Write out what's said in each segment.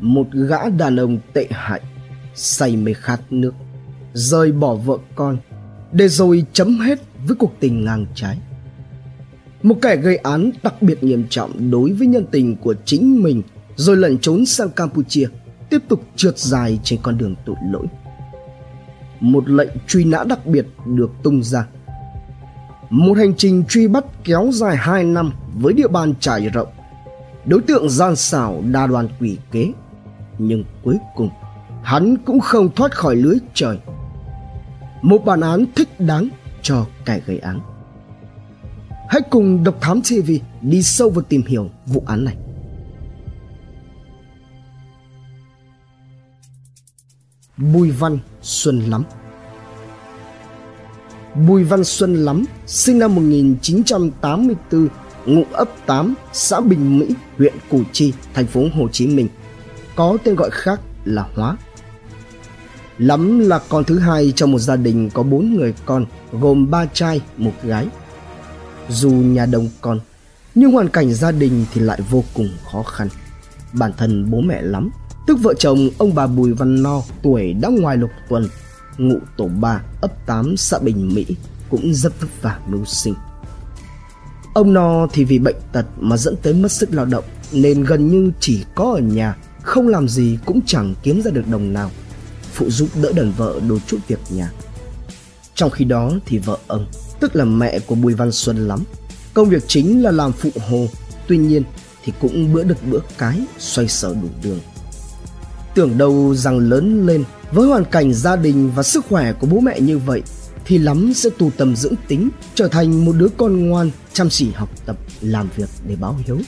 một gã đàn ông tệ hại, say mê khát nước, rời bỏ vợ con để rồi chấm hết với cuộc tình ngang trái. Một kẻ gây án đặc biệt nghiêm trọng đối với nhân tình của chính mình, rồi lẩn trốn sang campuchia, tiếp tục trượt dài trên con đường tội lỗi. Một lệnh truy nã đặc biệt được tung ra. Một hành trình truy bắt kéo dài 2 năm với địa bàn trải rộng. Đối tượng gian xảo đa đoàn quỷ kế nhưng cuối cùng, hắn cũng không thoát khỏi lưới trời. Một bản án thích đáng cho kẻ gây án. Hãy cùng độc thám tv đi sâu vào tìm hiểu vụ án này. Bùi Văn Xuân Lắm Bùi Văn Xuân Lắm sinh năm 1984 ngụ ấp 8 xã Bình Mỹ, huyện Củ Chi, thành phố Hồ Chí Minh có tên gọi khác là Hóa. Lắm là con thứ hai trong một gia đình có bốn người con gồm ba trai một gái. Dù nhà đông con nhưng hoàn cảnh gia đình thì lại vô cùng khó khăn. Bản thân bố mẹ lắm tức vợ chồng ông bà Bùi Văn No tuổi đã ngoài lục tuần, ngụ tổ 3 ấp 8 xã Bình Mỹ cũng rất vất vả mưu sinh. Ông No thì vì bệnh tật mà dẫn tới mất sức lao động nên gần như chỉ có ở nhà, không làm gì cũng chẳng kiếm ra được đồng nào, phụ giúp đỡ đàn vợ đôi chút việc nhà. Trong khi đó thì vợ ông, tức là mẹ của Bùi Văn Xuân lắm, công việc chính là làm phụ hồ, tuy nhiên thì cũng bữa được bữa cái xoay sở đủ đường Tưởng đâu rằng lớn lên với hoàn cảnh gia đình và sức khỏe của bố mẹ như vậy thì lắm sẽ tu tâm dưỡng tính, trở thành một đứa con ngoan, chăm chỉ học tập, làm việc để báo hiếu.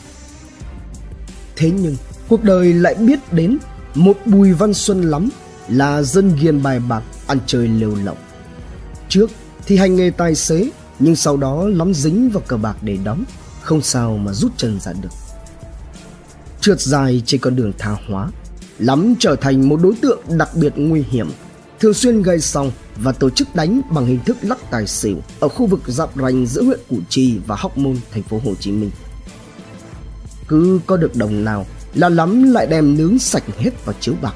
Thế nhưng, cuộc đời lại biết đến một Bùi Văn Xuân lắm là dân ghiền bài bạc, ăn chơi lêu lỏng. Trước thì hành nghề tài xế, nhưng sau đó lắm dính vào cờ bạc để đóng, không sao mà rút chân ra được. Trượt dài trên con đường tha hóa, lắm trở thành một đối tượng đặc biệt nguy hiểm thường xuyên gây song và tổ chức đánh bằng hình thức lắc tài xỉu ở khu vực giáp ranh giữa huyện Củ Chi và Hóc Môn, thành phố Hồ Chí Minh. Cứ có được đồng nào là lắm lại đem nướng sạch hết vào chiếu bạc.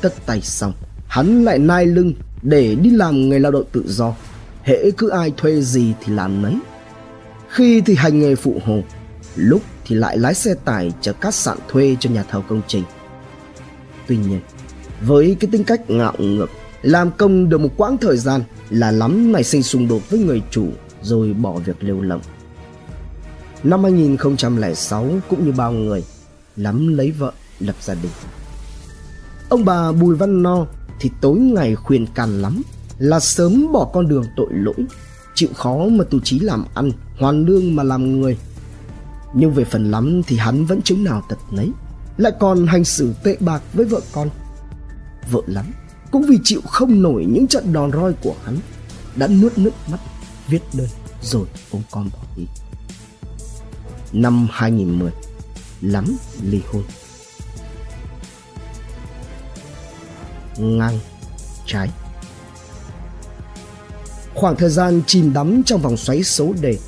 Tất tay xong, hắn lại nai lưng để đi làm người lao động tự do. Hễ cứ ai thuê gì thì làm nấy. Khi thì hành nghề phụ hồ, lúc thì lại lái xe tải chở cát sạn thuê cho nhà thầu công trình Tuy nhiên, với cái tính cách ngạo ngược, làm công được một quãng thời gian là lắm nảy sinh xung đột với người chủ rồi bỏ việc lêu lỏng. Năm 2006 cũng như bao người, lắm lấy vợ lập gia đình. Ông bà Bùi Văn No thì tối ngày khuyên can lắm là sớm bỏ con đường tội lỗi, chịu khó mà tu trí làm ăn, hoàn lương mà làm người. Nhưng về phần lắm thì hắn vẫn chứng nào tật nấy lại còn hành xử tệ bạc với vợ con vợ lắm cũng vì chịu không nổi những trận đòn roi của hắn đã nuốt nước mắt viết đơn rồi ôm con bỏ đi năm 2010 lắm ly hôn ngang trái khoảng thời gian chìm đắm trong vòng xoáy số đề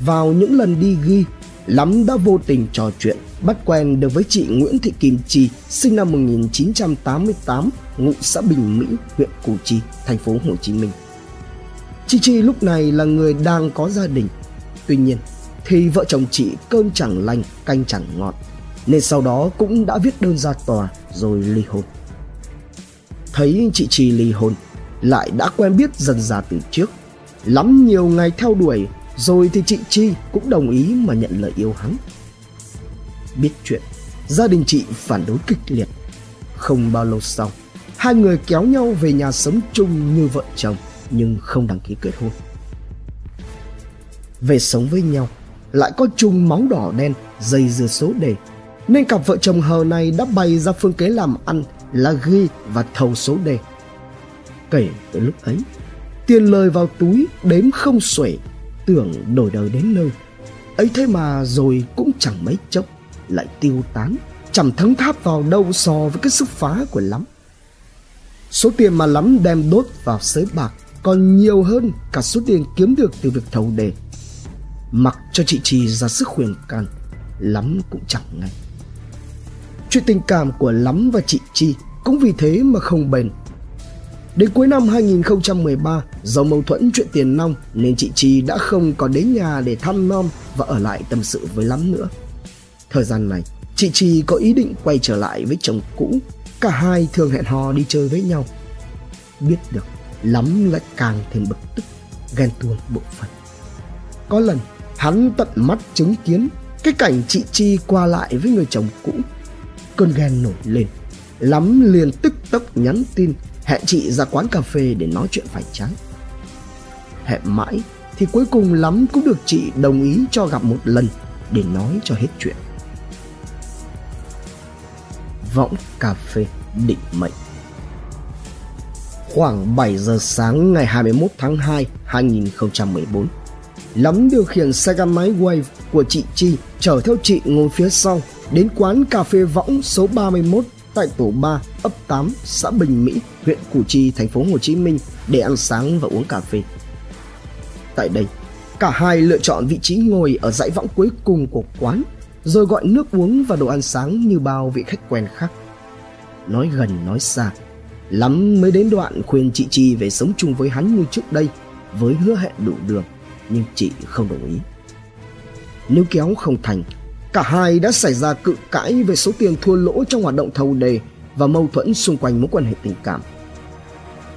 vào những lần đi ghi lắm đã vô tình trò chuyện bắt quen được với chị Nguyễn Thị Kim Chi, sinh năm 1988, ngụ xã Bình Mỹ, huyện Củ Chi, thành phố Hồ Chí Minh. Chị Chi lúc này là người đang có gia đình. Tuy nhiên, thì vợ chồng chị cơm chẳng lành, canh chẳng ngọt, nên sau đó cũng đã viết đơn ra tòa rồi ly hôn. Thấy chị Chi ly hôn, lại đã quen biết dần dà từ trước, lắm nhiều ngày theo đuổi, rồi thì chị Chi cũng đồng ý mà nhận lời yêu hắn. Biết chuyện gia đình chị phản đối kịch liệt. Không bao lâu sau hai người kéo nhau về nhà sống chung như vợ chồng nhưng không đăng ký kết hôn. Về sống với nhau lại có chung máu đỏ đen dây dưa số đề. Nên cặp vợ chồng hờ này đã bày ra phương kế làm ăn là ghi và thầu số đề. Kể từ lúc ấy, tiền lời vào túi đếm không xuể, tưởng đổi đời đến nơi. Ấy thế mà rồi cũng chẳng mấy chốc, lại tiêu tán, chẳng thấm tháp vào đâu so với cái sức phá của lắm. Số tiền mà lắm đem đốt vào sới bạc còn nhiều hơn cả số tiền kiếm được từ việc thầu đề mặc cho chị trì ra sức khuyên can lắm cũng chẳng nghe. Chuyện tình cảm của Lắm và chị Chi cũng vì thế mà không bền. Đến cuối năm 2013, do mâu thuẫn chuyện tiền nong nên chị Chi đã không còn đến nhà để thăm nom và ở lại tâm sự với Lắm nữa. Thời gian này, chị Chi có ý định quay trở lại với chồng cũ. Cả hai thường hẹn hò đi chơi với nhau. Biết được, Lắm lại càng thêm bực tức, ghen tuông bộ phận. Có lần, hắn tận mắt chứng kiến cái cảnh chị Chi qua lại với người chồng cũ. Cơn ghen nổi lên, Lắm liền tức tốc nhắn tin hẹn chị ra quán cà phê để nói chuyện phải trái. Hẹn mãi thì cuối cùng Lắm cũng được chị đồng ý cho gặp một lần để nói cho hết chuyện. Võng cà phê định mệnh Khoảng 7 giờ sáng ngày 21 tháng 2, 2014, Lắm điều khiển xe gắn máy Wave của chị Chi chở theo chị ngồi phía sau đến quán cà phê võng số 31 tại tổ 3, ấp 8, xã Bình Mỹ, huyện Củ Chi, thành phố Hồ Chí Minh để ăn sáng và uống cà phê. Tại đây, cả hai lựa chọn vị trí ngồi ở dãy võng cuối cùng của quán, rồi gọi nước uống và đồ ăn sáng như bao vị khách quen khác. Nói gần nói xa, lắm mới đến đoạn khuyên chị Chi về sống chung với hắn như trước đây, với hứa hẹn đủ đường, nhưng chị không đồng ý. Nếu kéo không thành, Cả hai đã xảy ra cự cãi về số tiền thua lỗ trong hoạt động thầu đề và mâu thuẫn xung quanh mối quan hệ tình cảm.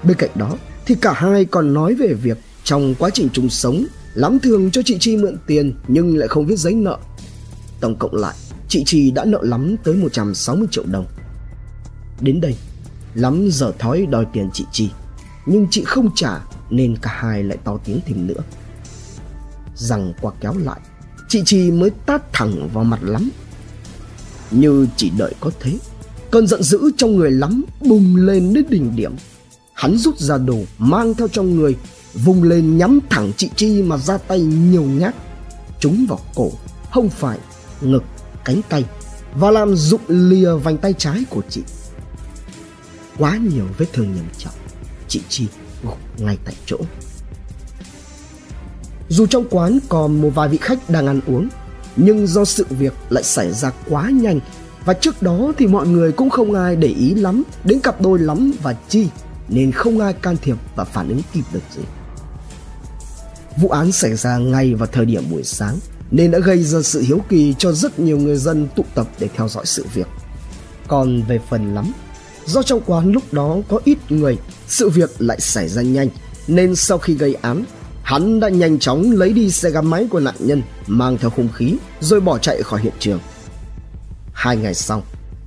Bên cạnh đó thì cả hai còn nói về việc trong quá trình chung sống, lắm thường cho chị Chi mượn tiền nhưng lại không viết giấy nợ. Tổng cộng lại, chị Chi đã nợ lắm tới 160 triệu đồng. Đến đây, lắm giờ thói đòi tiền chị Chi, nhưng chị không trả nên cả hai lại to tiếng thêm nữa. Rằng qua kéo lại, chị Chi mới tát thẳng vào mặt lắm. Như chỉ đợi có thế, cơn giận dữ trong người lắm bùng lên đến đỉnh điểm. Hắn rút ra đồ mang theo trong người, vùng lên nhắm thẳng chị Chi mà ra tay nhiều nhát, trúng vào cổ, hông phải, ngực, cánh tay và làm rụng lìa vành tay trái của chị. Quá nhiều vết thương nghiêm trọng, chị Chi gục ngay tại chỗ. Dù trong quán còn một vài vị khách đang ăn uống, nhưng do sự việc lại xảy ra quá nhanh và trước đó thì mọi người cũng không ai để ý lắm đến cặp đôi lắm và chi nên không ai can thiệp và phản ứng kịp được gì. Vụ án xảy ra ngay vào thời điểm buổi sáng nên đã gây ra sự hiếu kỳ cho rất nhiều người dân tụ tập để theo dõi sự việc. Còn về phần lắm, do trong quán lúc đó có ít người, sự việc lại xảy ra nhanh nên sau khi gây án Hắn đã nhanh chóng lấy đi xe gắn máy của nạn nhân mang theo hung khí rồi bỏ chạy khỏi hiện trường. Hai ngày sau,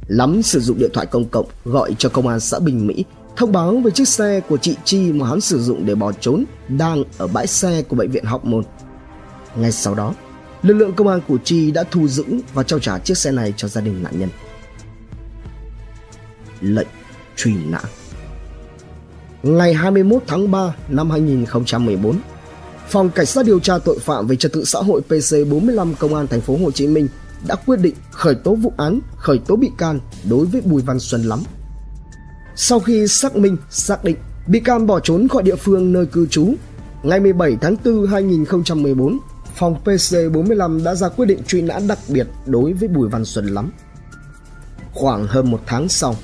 Lắm sử dụng điện thoại công cộng gọi cho công an xã Bình Mỹ thông báo về chiếc xe của chị Chi mà hắn sử dụng để bỏ trốn đang ở bãi xe của bệnh viện Học Môn. Ngay sau đó, lực lượng công an của Chi đã thu giữ và trao trả chiếc xe này cho gia đình nạn nhân. Lệnh truy nã Ngày 21 tháng 3 năm 2014, Phòng Cảnh sát điều tra tội phạm về trật tự xã hội PC45 Công an thành phố Hồ Chí Minh đã quyết định khởi tố vụ án, khởi tố bị can đối với Bùi Văn Xuân Lắm. Sau khi xác minh, xác định bị can bỏ trốn khỏi địa phương nơi cư trú, ngày 17 tháng 4 2014, phòng PC45 đã ra quyết định truy nã đặc biệt đối với Bùi Văn Xuân Lắm. Khoảng hơn một tháng sau,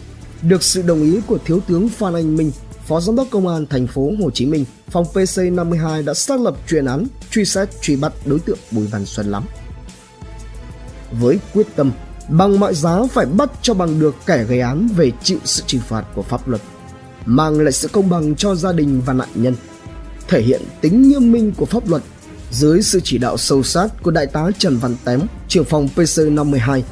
được sự đồng ý của Thiếu tướng Phan Anh Minh, Phó Giám đốc Công an thành phố Hồ Chí Minh, phòng PC52 đã xác lập chuyên án truy xét truy bắt đối tượng Bùi Văn Xuân Lắm. Với quyết tâm bằng mọi giá phải bắt cho bằng được kẻ gây án về chịu sự trừng phạt của pháp luật, mang lại sự công bằng cho gia đình và nạn nhân, thể hiện tính nghiêm minh của pháp luật dưới sự chỉ đạo sâu sát của đại tá Trần Văn Tém, trưởng phòng PC52.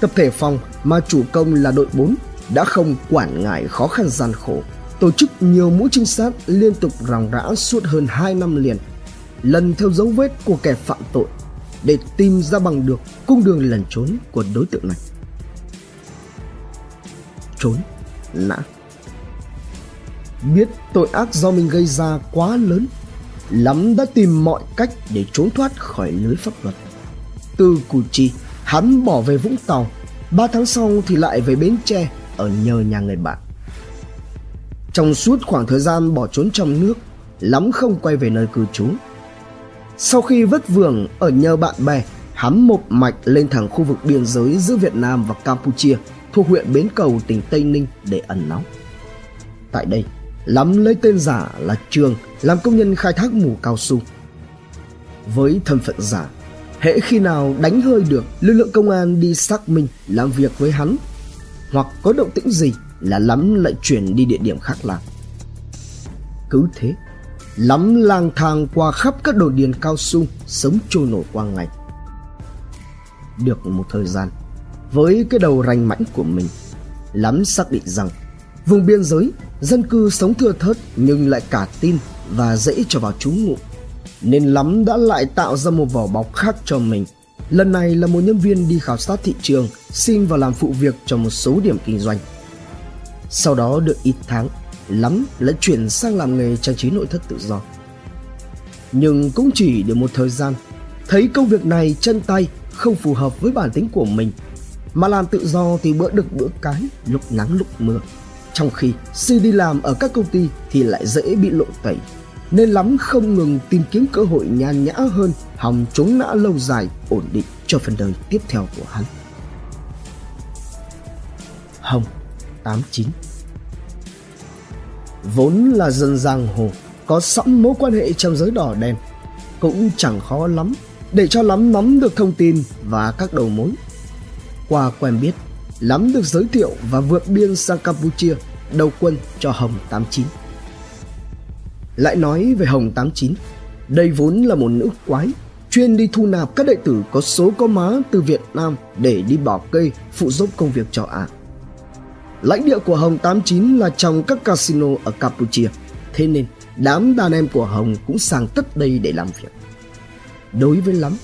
Tập thể phòng mà chủ công là đội 4 đã không quản ngại khó khăn gian khổ tổ chức nhiều mũi trinh sát liên tục ròng rã suốt hơn 2 năm liền, lần theo dấu vết của kẻ phạm tội để tìm ra bằng được cung đường lẩn trốn của đối tượng này. Trốn, nã. Biết tội ác do mình gây ra quá lớn, lắm đã tìm mọi cách để trốn thoát khỏi lưới pháp luật. Từ Củ Chi, hắn bỏ về Vũng Tàu, ba tháng sau thì lại về Bến Tre ở nhờ nhà người bạn. Trong suốt khoảng thời gian bỏ trốn trong nước, lắm không quay về nơi cư trú. Sau khi vất vưởng ở nhờ bạn bè, hắn một mạch lên thẳng khu vực biên giới giữa Việt Nam và Campuchia thuộc huyện Bến Cầu, tỉnh Tây Ninh để ẩn náu. Tại đây, Lắm lấy tên giả là Trường làm công nhân khai thác mù cao su. Với thân phận giả, hễ khi nào đánh hơi được lực lượng công an đi xác minh làm việc với hắn hoặc có động tĩnh gì là lắm lại chuyển đi địa điểm khác làm cứ thế, lắm lang thang qua khắp các đồi điền cao su sống trôi nổi qua ngày. Được một thời gian, với cái đầu rành mãnh của mình, lắm xác định rằng vùng biên giới, dân cư sống thưa thớt nhưng lại cả tin và dễ cho vào trú ngụ. Nên lắm đã lại tạo ra một vỏ bọc khác cho mình. Lần này là một nhân viên đi khảo sát thị trường, xin vào làm phụ việc cho một số điểm kinh doanh sau đó được ít tháng, lắm lại chuyển sang làm nghề trang trí nội thất tự do. Nhưng cũng chỉ được một thời gian, thấy công việc này chân tay không phù hợp với bản tính của mình, mà làm tự do thì bữa được bữa cái lúc nắng lúc mưa. Trong khi si đi làm ở các công ty thì lại dễ bị lộ tẩy, nên lắm không ngừng tìm kiếm cơ hội nhàn nhã hơn, hòng chống nã lâu dài, ổn định cho phần đời tiếp theo của hắn. Hồng 89 Vốn là dân giang hồ, Có sẵn mối quan hệ trong giới đỏ đen, Cũng chẳng khó lắm Để cho lắm nắm được thông tin và các đầu mối. Qua quen biết, Lắm được giới thiệu và vượt biên sang Campuchia Đầu quân cho Hồng 89 Lại nói về Hồng 89 Đây vốn là một nữ quái, chuyên đi thu nạp các đệ tử có số có má từ Việt Nam để đi bảo kê, phụ giúp công việc cho ả. Lãnh địa của Hồng 89 là trong các casino ở Campuchia, thế nên đám đàn em của Hồng cũng sang tất đây để làm việc. Đối với lắm,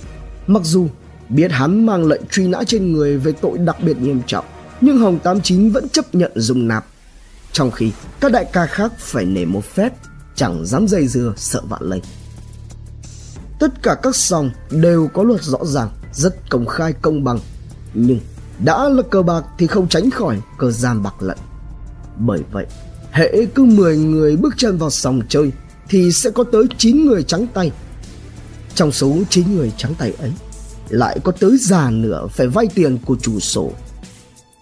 mặc dù biết hắn mang lệnh truy nã trên người về tội đặc biệt nghiêm trọng, nhưng Hồng 89 vẫn chấp nhận dùng nạp. Trong khi các đại ca khác phải nể một phép, chẳng dám dây dưa sợ vạn lây. Tất cả các sòng đều có luật rõ ràng, rất công khai công bằng, nhưng đã là cờ bạc thì không tránh khỏi cờ gian bạc lận. Bởi vậy, hệ cứ 10 người bước chân vào sòng chơi thì sẽ có tới 9 người trắng tay. Trong số 9 người trắng tay ấy, lại có tới già nửa phải vay tiền của chủ sổ.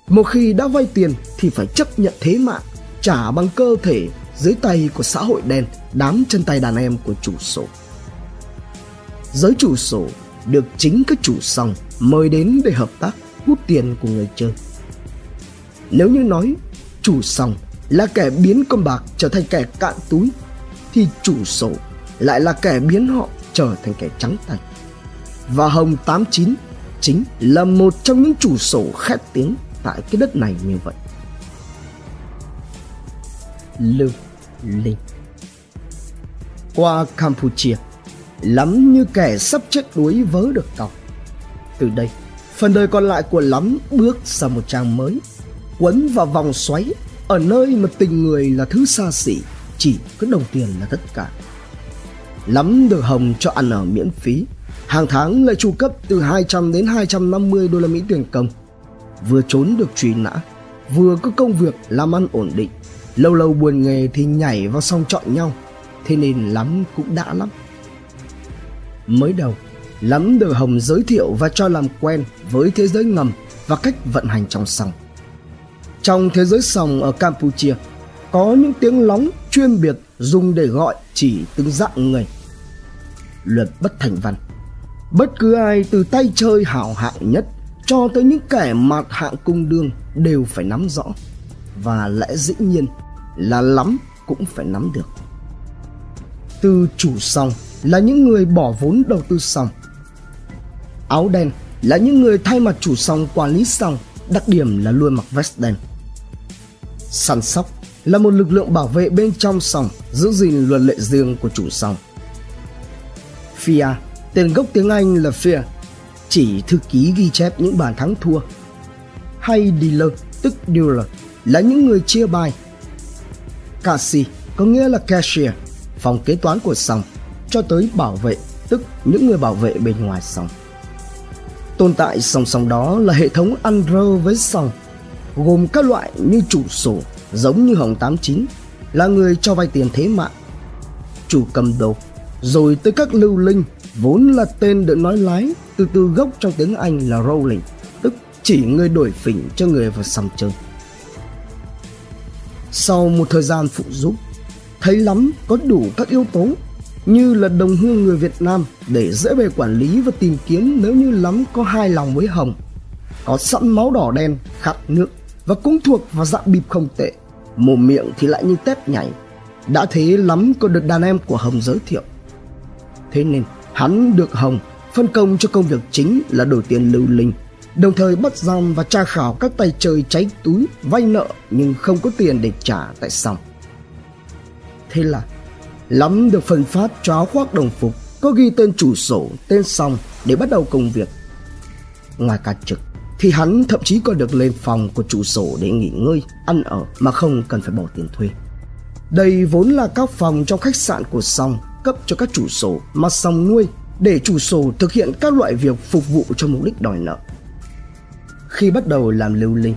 Một khi đã vay tiền thì phải chấp nhận thế mạng, trả bằng cơ thể dưới tay của xã hội đen, đám chân tay đàn em của chủ sổ. Giới chủ sổ được chính các chủ sòng mời đến để hợp tác hút tiền của người chơi. Nếu như nói chủ sòng là kẻ biến con bạc trở thành kẻ cạn túi, thì chủ sổ lại là kẻ biến họ trở thành kẻ trắng tay. Và Hồng 89 chính là một trong những chủ sổ khét tiếng tại cái đất này như vậy. Lưu Linh Qua Campuchia, Lắm như kẻ sắp chết đuối vớ được cọc Từ đây phần đời còn lại của lắm bước sang một trang mới. Quấn vào vòng xoáy, ở nơi mà tình người là thứ xa xỉ, chỉ có đồng tiền là tất cả. Lắm được hồng cho ăn ở miễn phí. Hàng tháng lại chu cấp từ 200 đến 250 đô la Mỹ tiền công. Vừa trốn được truy nã, vừa có công việc làm ăn ổn định. Lâu lâu buồn nghề thì nhảy vào song chọn nhau. Thế nên lắm cũng đã lắm. Mới đầu lắm được Hồng giới thiệu và cho làm quen với thế giới ngầm và cách vận hành trong sòng. Trong thế giới sòng ở Campuchia, có những tiếng lóng chuyên biệt dùng để gọi chỉ từng dạng người. Luật bất thành văn Bất cứ ai từ tay chơi hảo hạng nhất cho tới những kẻ mạt hạng cung đương đều phải nắm rõ. Và lẽ dĩ nhiên là lắm cũng phải nắm được. Từ chủ sòng là những người bỏ vốn đầu tư sòng Áo đen là những người thay mặt chủ sòng quản lý sòng, đặc điểm là luôn mặc vest đen. Săn sóc là một lực lượng bảo vệ bên trong sòng, giữ gìn luật lệ riêng của chủ sòng. FIA, tên gốc tiếng Anh là Fear, chỉ thư ký ghi chép những bàn thắng thua. Hay dealer, tức dealer, là những người chia bài. Cassi có nghĩa là cashier, phòng kế toán của sòng, cho tới bảo vệ, tức những người bảo vệ bên ngoài sòng. Tồn tại song song đó là hệ thống ăn rơ với sòng, gồm các loại như chủ sổ giống như Hồng 89 là người cho vay tiền thế mạng, chủ cầm đồ, rồi tới các lưu linh vốn là tên được nói lái từ từ gốc trong tiếng Anh là rolling, tức chỉ người đổi phỉnh cho người vào sòng chơi. Sau một thời gian phụ giúp, thấy lắm có đủ các yếu tố như là đồng hương người Việt Nam để dễ bề quản lý và tìm kiếm nếu như lắm có hai lòng với Hồng. Có sẵn máu đỏ đen, khát nước và cũng thuộc vào dạng bịp không tệ. Mồm miệng thì lại như tép nhảy. Đã thế lắm có được đàn em của Hồng giới thiệu. Thế nên hắn được Hồng phân công cho công việc chính là đổi tiền lưu linh đồng thời bắt giam và tra khảo các tay chơi cháy túi vay nợ nhưng không có tiền để trả tại xong thế là lắm được phân phát cho áo khoác đồng phục, có ghi tên chủ sổ, tên xong để bắt đầu công việc. Ngoài ca trực, thì hắn thậm chí còn được lên phòng của chủ sổ để nghỉ ngơi, ăn ở mà không cần phải bỏ tiền thuê. Đây vốn là các phòng trong khách sạn của song, cấp cho các chủ sổ mà song nuôi để chủ sổ thực hiện các loại việc phục vụ cho mục đích đòi nợ. Khi bắt đầu làm lưu linh,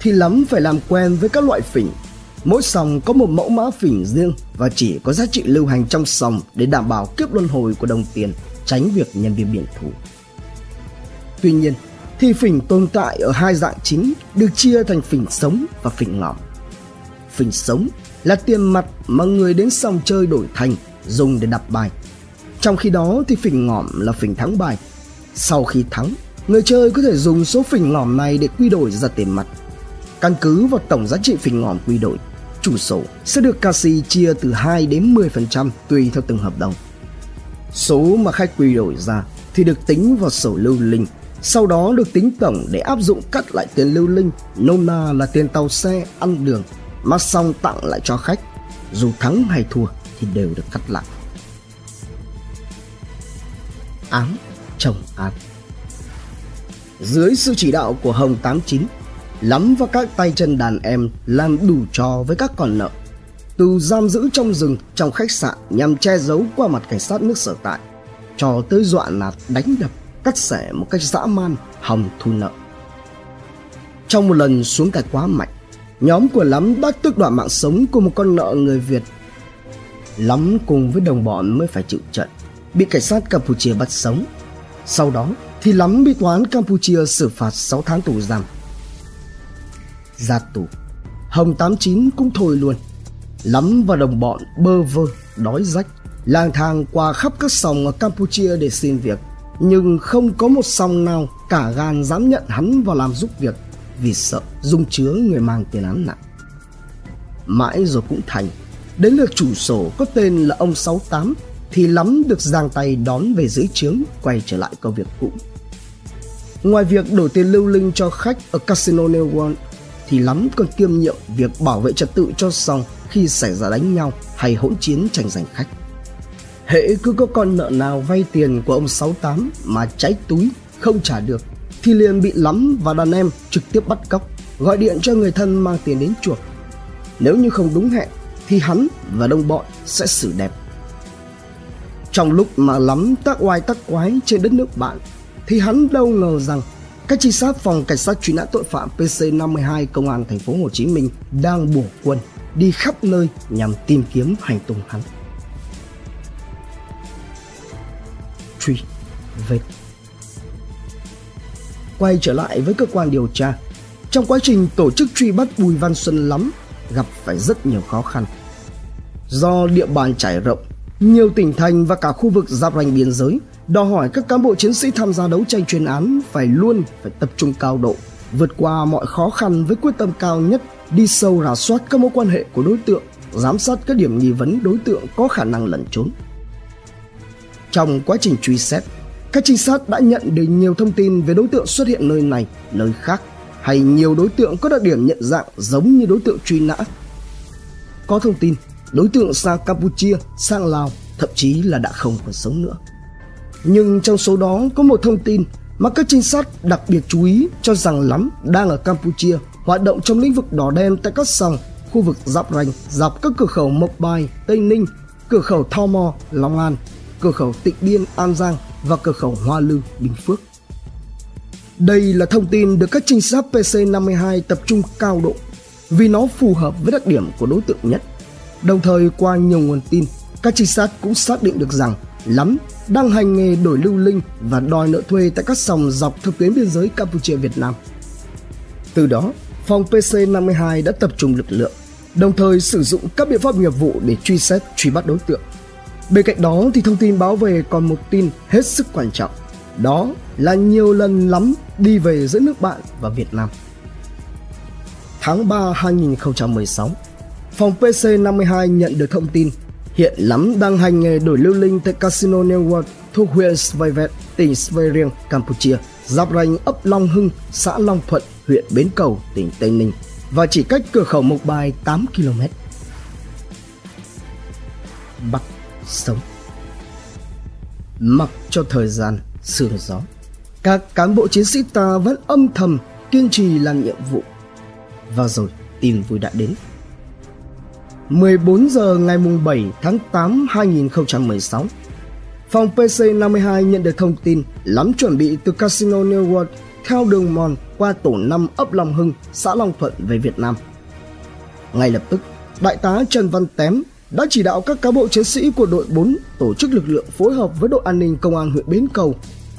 thì lắm phải làm quen với các loại phỉnh mỗi sòng có một mẫu mã phỉnh riêng và chỉ có giá trị lưu hành trong sòng để đảm bảo kiếp luân hồi của đồng tiền tránh việc nhân viên biển thủ. Tuy nhiên thì phỉnh tồn tại ở hai dạng chính được chia thành phỉnh sống và phỉnh ngỏm phỉnh sống là tiền mặt mà người đến sòng chơi đổi thành dùng để đặt bài. Trong khi đó thì phỉnh ngỏm là phỉnh thắng bài. Sau khi thắng người chơi có thể dùng số phỉnh ngỏm này để quy đổi ra tiền mặt. Căn cứ vào tổng giá trị phỉnh ngỏm quy đổi, chủ sổ sẽ được Cassi chia từ 2 đến 10% tùy theo từng hợp đồng. Số mà khách quy đổi ra thì được tính vào sổ lưu linh, sau đó được tính tổng để áp dụng cắt lại tiền lưu linh, nôm na là tiền tàu xe, ăn đường, mà xong tặng lại cho khách. Dù thắng hay thua thì đều được cắt lại. áng chồng án dưới sự chỉ đạo của Hồng 89, lắm vào các tay chân đàn em làm đủ trò với các con nợ. Từ giam giữ trong rừng, trong khách sạn nhằm che giấu qua mặt cảnh sát nước sở tại, cho tới dọa nạt đánh đập, cắt xẻ một cách dã man, hòng thu nợ. Trong một lần xuống cải quá mạnh, nhóm của Lắm đã tước đoạt mạng sống của một con nợ người Việt. Lắm cùng với đồng bọn mới phải chịu trận, bị cảnh sát Campuchia bắt sống. Sau đó, thì lắm bị toán Campuchia xử phạt 6 tháng tù giam. Ra tù, Hồng 89 cũng thôi luôn. Lắm và đồng bọn bơ vơ, đói rách, lang thang qua khắp các sòng ở Campuchia để xin việc. Nhưng không có một sòng nào cả gan dám nhận hắn vào làm giúp việc vì sợ dung chứa người mang tiền án nặng. Mãi rồi cũng thành, đến lượt chủ sổ có tên là ông 68 thì lắm được giang tay đón về dưới trướng quay trở lại công việc cũ. Ngoài việc đổi tiền lưu linh cho khách ở Casino New World thì lắm còn kiêm nhiệm việc bảo vệ trật tự cho xong khi xảy ra đánh nhau hay hỗn chiến tranh giành khách. Hệ cứ có con nợ nào vay tiền của ông 68 mà cháy túi không trả được thì liền bị lắm và đàn em trực tiếp bắt cóc, gọi điện cho người thân mang tiền đến chuộc. Nếu như không đúng hẹn thì hắn và đồng bọn sẽ xử đẹp. Trong lúc mà lắm tác oai tác quái trên đất nước bạn thì hắn đâu ngờ rằng các trinh sát phòng cảnh sát truy nã tội phạm PC52 công an thành phố Hồ Chí Minh đang bổ quân đi khắp nơi nhằm tìm kiếm hành tung hắn. Truy vết Quay trở lại với cơ quan điều tra, trong quá trình tổ chức truy bắt Bùi Văn Xuân lắm gặp phải rất nhiều khó khăn. Do địa bàn trải rộng, nhiều tỉnh thành và cả khu vực giáp ranh biên giới đòi hỏi các cán bộ chiến sĩ tham gia đấu tranh chuyên án phải luôn phải tập trung cao độ, vượt qua mọi khó khăn với quyết tâm cao nhất, đi sâu rà soát các mối quan hệ của đối tượng, giám sát các điểm nghi vấn đối tượng có khả năng lẩn trốn. Trong quá trình truy xét, các trinh sát đã nhận được nhiều thông tin về đối tượng xuất hiện nơi này, nơi khác, hay nhiều đối tượng có đặc điểm nhận dạng giống như đối tượng truy nã. Có thông tin, đối tượng sang Campuchia, sang Lào, thậm chí là đã không còn sống nữa. Nhưng trong số đó có một thông tin mà các trinh sát đặc biệt chú ý cho rằng lắm đang ở Campuchia hoạt động trong lĩnh vực đỏ đen tại các sòng khu vực giáp ranh dọc các cửa khẩu Mộc Bài, Tây Ninh, cửa khẩu Tho Mo, Long An, cửa khẩu Tịnh Biên, An Giang và cửa khẩu Hoa Lư, Bình Phước. Đây là thông tin được các trinh sát PC52 tập trung cao độ vì nó phù hợp với đặc điểm của đối tượng nhất. Đồng thời qua nhiều nguồn tin, các trinh sát cũng xác định được rằng lắm đang hành nghề đổi lưu linh và đòi nợ thuê tại các sòng dọc theo tuyến biên giới Campuchia Việt Nam. Từ đó, phòng PC52 đã tập trung lực lượng, đồng thời sử dụng các biện pháp nghiệp vụ để truy xét, truy bắt đối tượng. Bên cạnh đó thì thông tin báo về còn một tin hết sức quan trọng. Đó là nhiều lần lắm đi về giữa nước bạn và Việt Nam. Tháng 3 2016, phòng PC52 nhận được thông tin hiện lắm đang hành nghề đổi lưu linh tại Casino Network thuộc huyện Svayvet, tỉnh Svay Campuchia, giáp ranh ấp Long Hưng, xã Long Thuận, huyện Bến Cầu, tỉnh Tây Ninh và chỉ cách cửa khẩu Mộc Bài 8 km. Bắt sống Mặc cho thời gian sương gió, các cán bộ chiến sĩ ta vẫn âm thầm kiên trì làm nhiệm vụ. Và rồi tin vui đã đến. 14 giờ ngày 7 tháng 8 2016, phòng PC52 nhận được thông tin lắm chuẩn bị từ Casino New World theo đường mòn qua tổ 5 ấp Long Hưng, xã Long Thuận về Việt Nam. Ngay lập tức, Đại tá Trần Văn Tém đã chỉ đạo các cán bộ chiến sĩ của đội 4 tổ chức lực lượng phối hợp với đội an ninh công an huyện Bến Cầu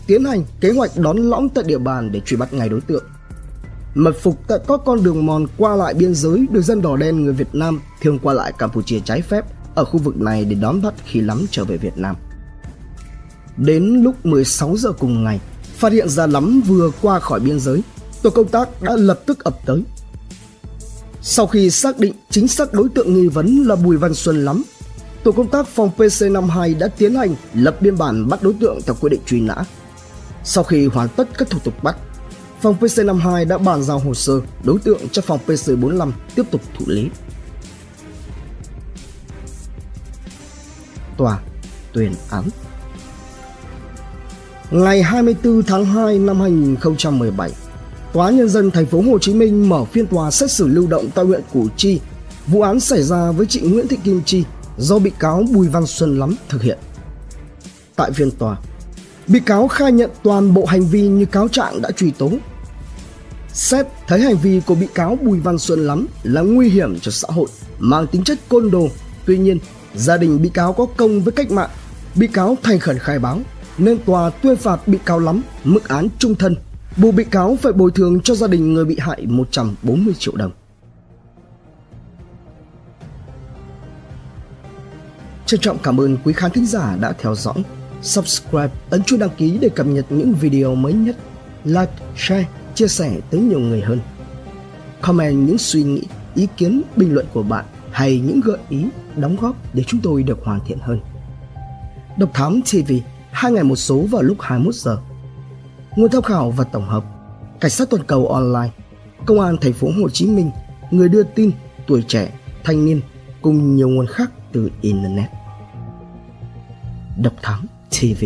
tiến hành kế hoạch đón lõng tại địa bàn để truy bắt ngay đối tượng. Mật phục tại các con đường mòn qua lại biên giới được dân đỏ đen người Việt Nam thường qua lại Campuchia trái phép ở khu vực này để đón bắt khi lắm trở về Việt Nam. Đến lúc 16 giờ cùng ngày, phát hiện ra lắm vừa qua khỏi biên giới, tổ công tác đã lập tức ập tới. Sau khi xác định chính xác đối tượng nghi vấn là Bùi Văn Xuân lắm, tổ công tác phòng PC52 đã tiến hành lập biên bản bắt đối tượng theo quy định truy nã. Sau khi hoàn tất các thủ tục bắt, phòng PC52 đã bàn giao hồ sơ đối tượng cho phòng PC45 tiếp tục thụ lý. Tòa tuyên án Ngày 24 tháng 2 năm 2017, Tòa nhân dân thành phố Hồ Chí Minh mở phiên tòa xét xử lưu động tại huyện Củ Chi, vụ án xảy ra với chị Nguyễn Thị Kim Chi do bị cáo Bùi Văn Xuân Lắm thực hiện. Tại phiên tòa, bị cáo khai nhận toàn bộ hành vi như cáo trạng đã truy tố. Xét thấy hành vi của bị cáo Bùi Văn Xuân Lắm là nguy hiểm cho xã hội, mang tính chất côn đồ. Tuy nhiên, gia đình bị cáo có công với cách mạng, bị cáo thành khẩn khai báo, nên tòa tuyên phạt bị cáo Lắm mức án trung thân buộc bị cáo phải bồi thường cho gia đình người bị hại 140 triệu đồng. Trân trọng cảm ơn quý khán thính giả đã theo dõi. Subscribe, ấn chuông đăng ký để cập nhật những video mới nhất. Like, share, chia sẻ tới nhiều người hơn. Comment những suy nghĩ, ý kiến, bình luận của bạn hay những gợi ý, đóng góp để chúng tôi được hoàn thiện hơn. Độc Thám TV, hai ngày một số vào lúc 21 giờ nguồn tham khảo và tổng hợp cảnh sát toàn cầu online công an thành phố Hồ Chí Minh người đưa tin tuổi trẻ thanh niên cùng nhiều nguồn khác từ internet độc thám TV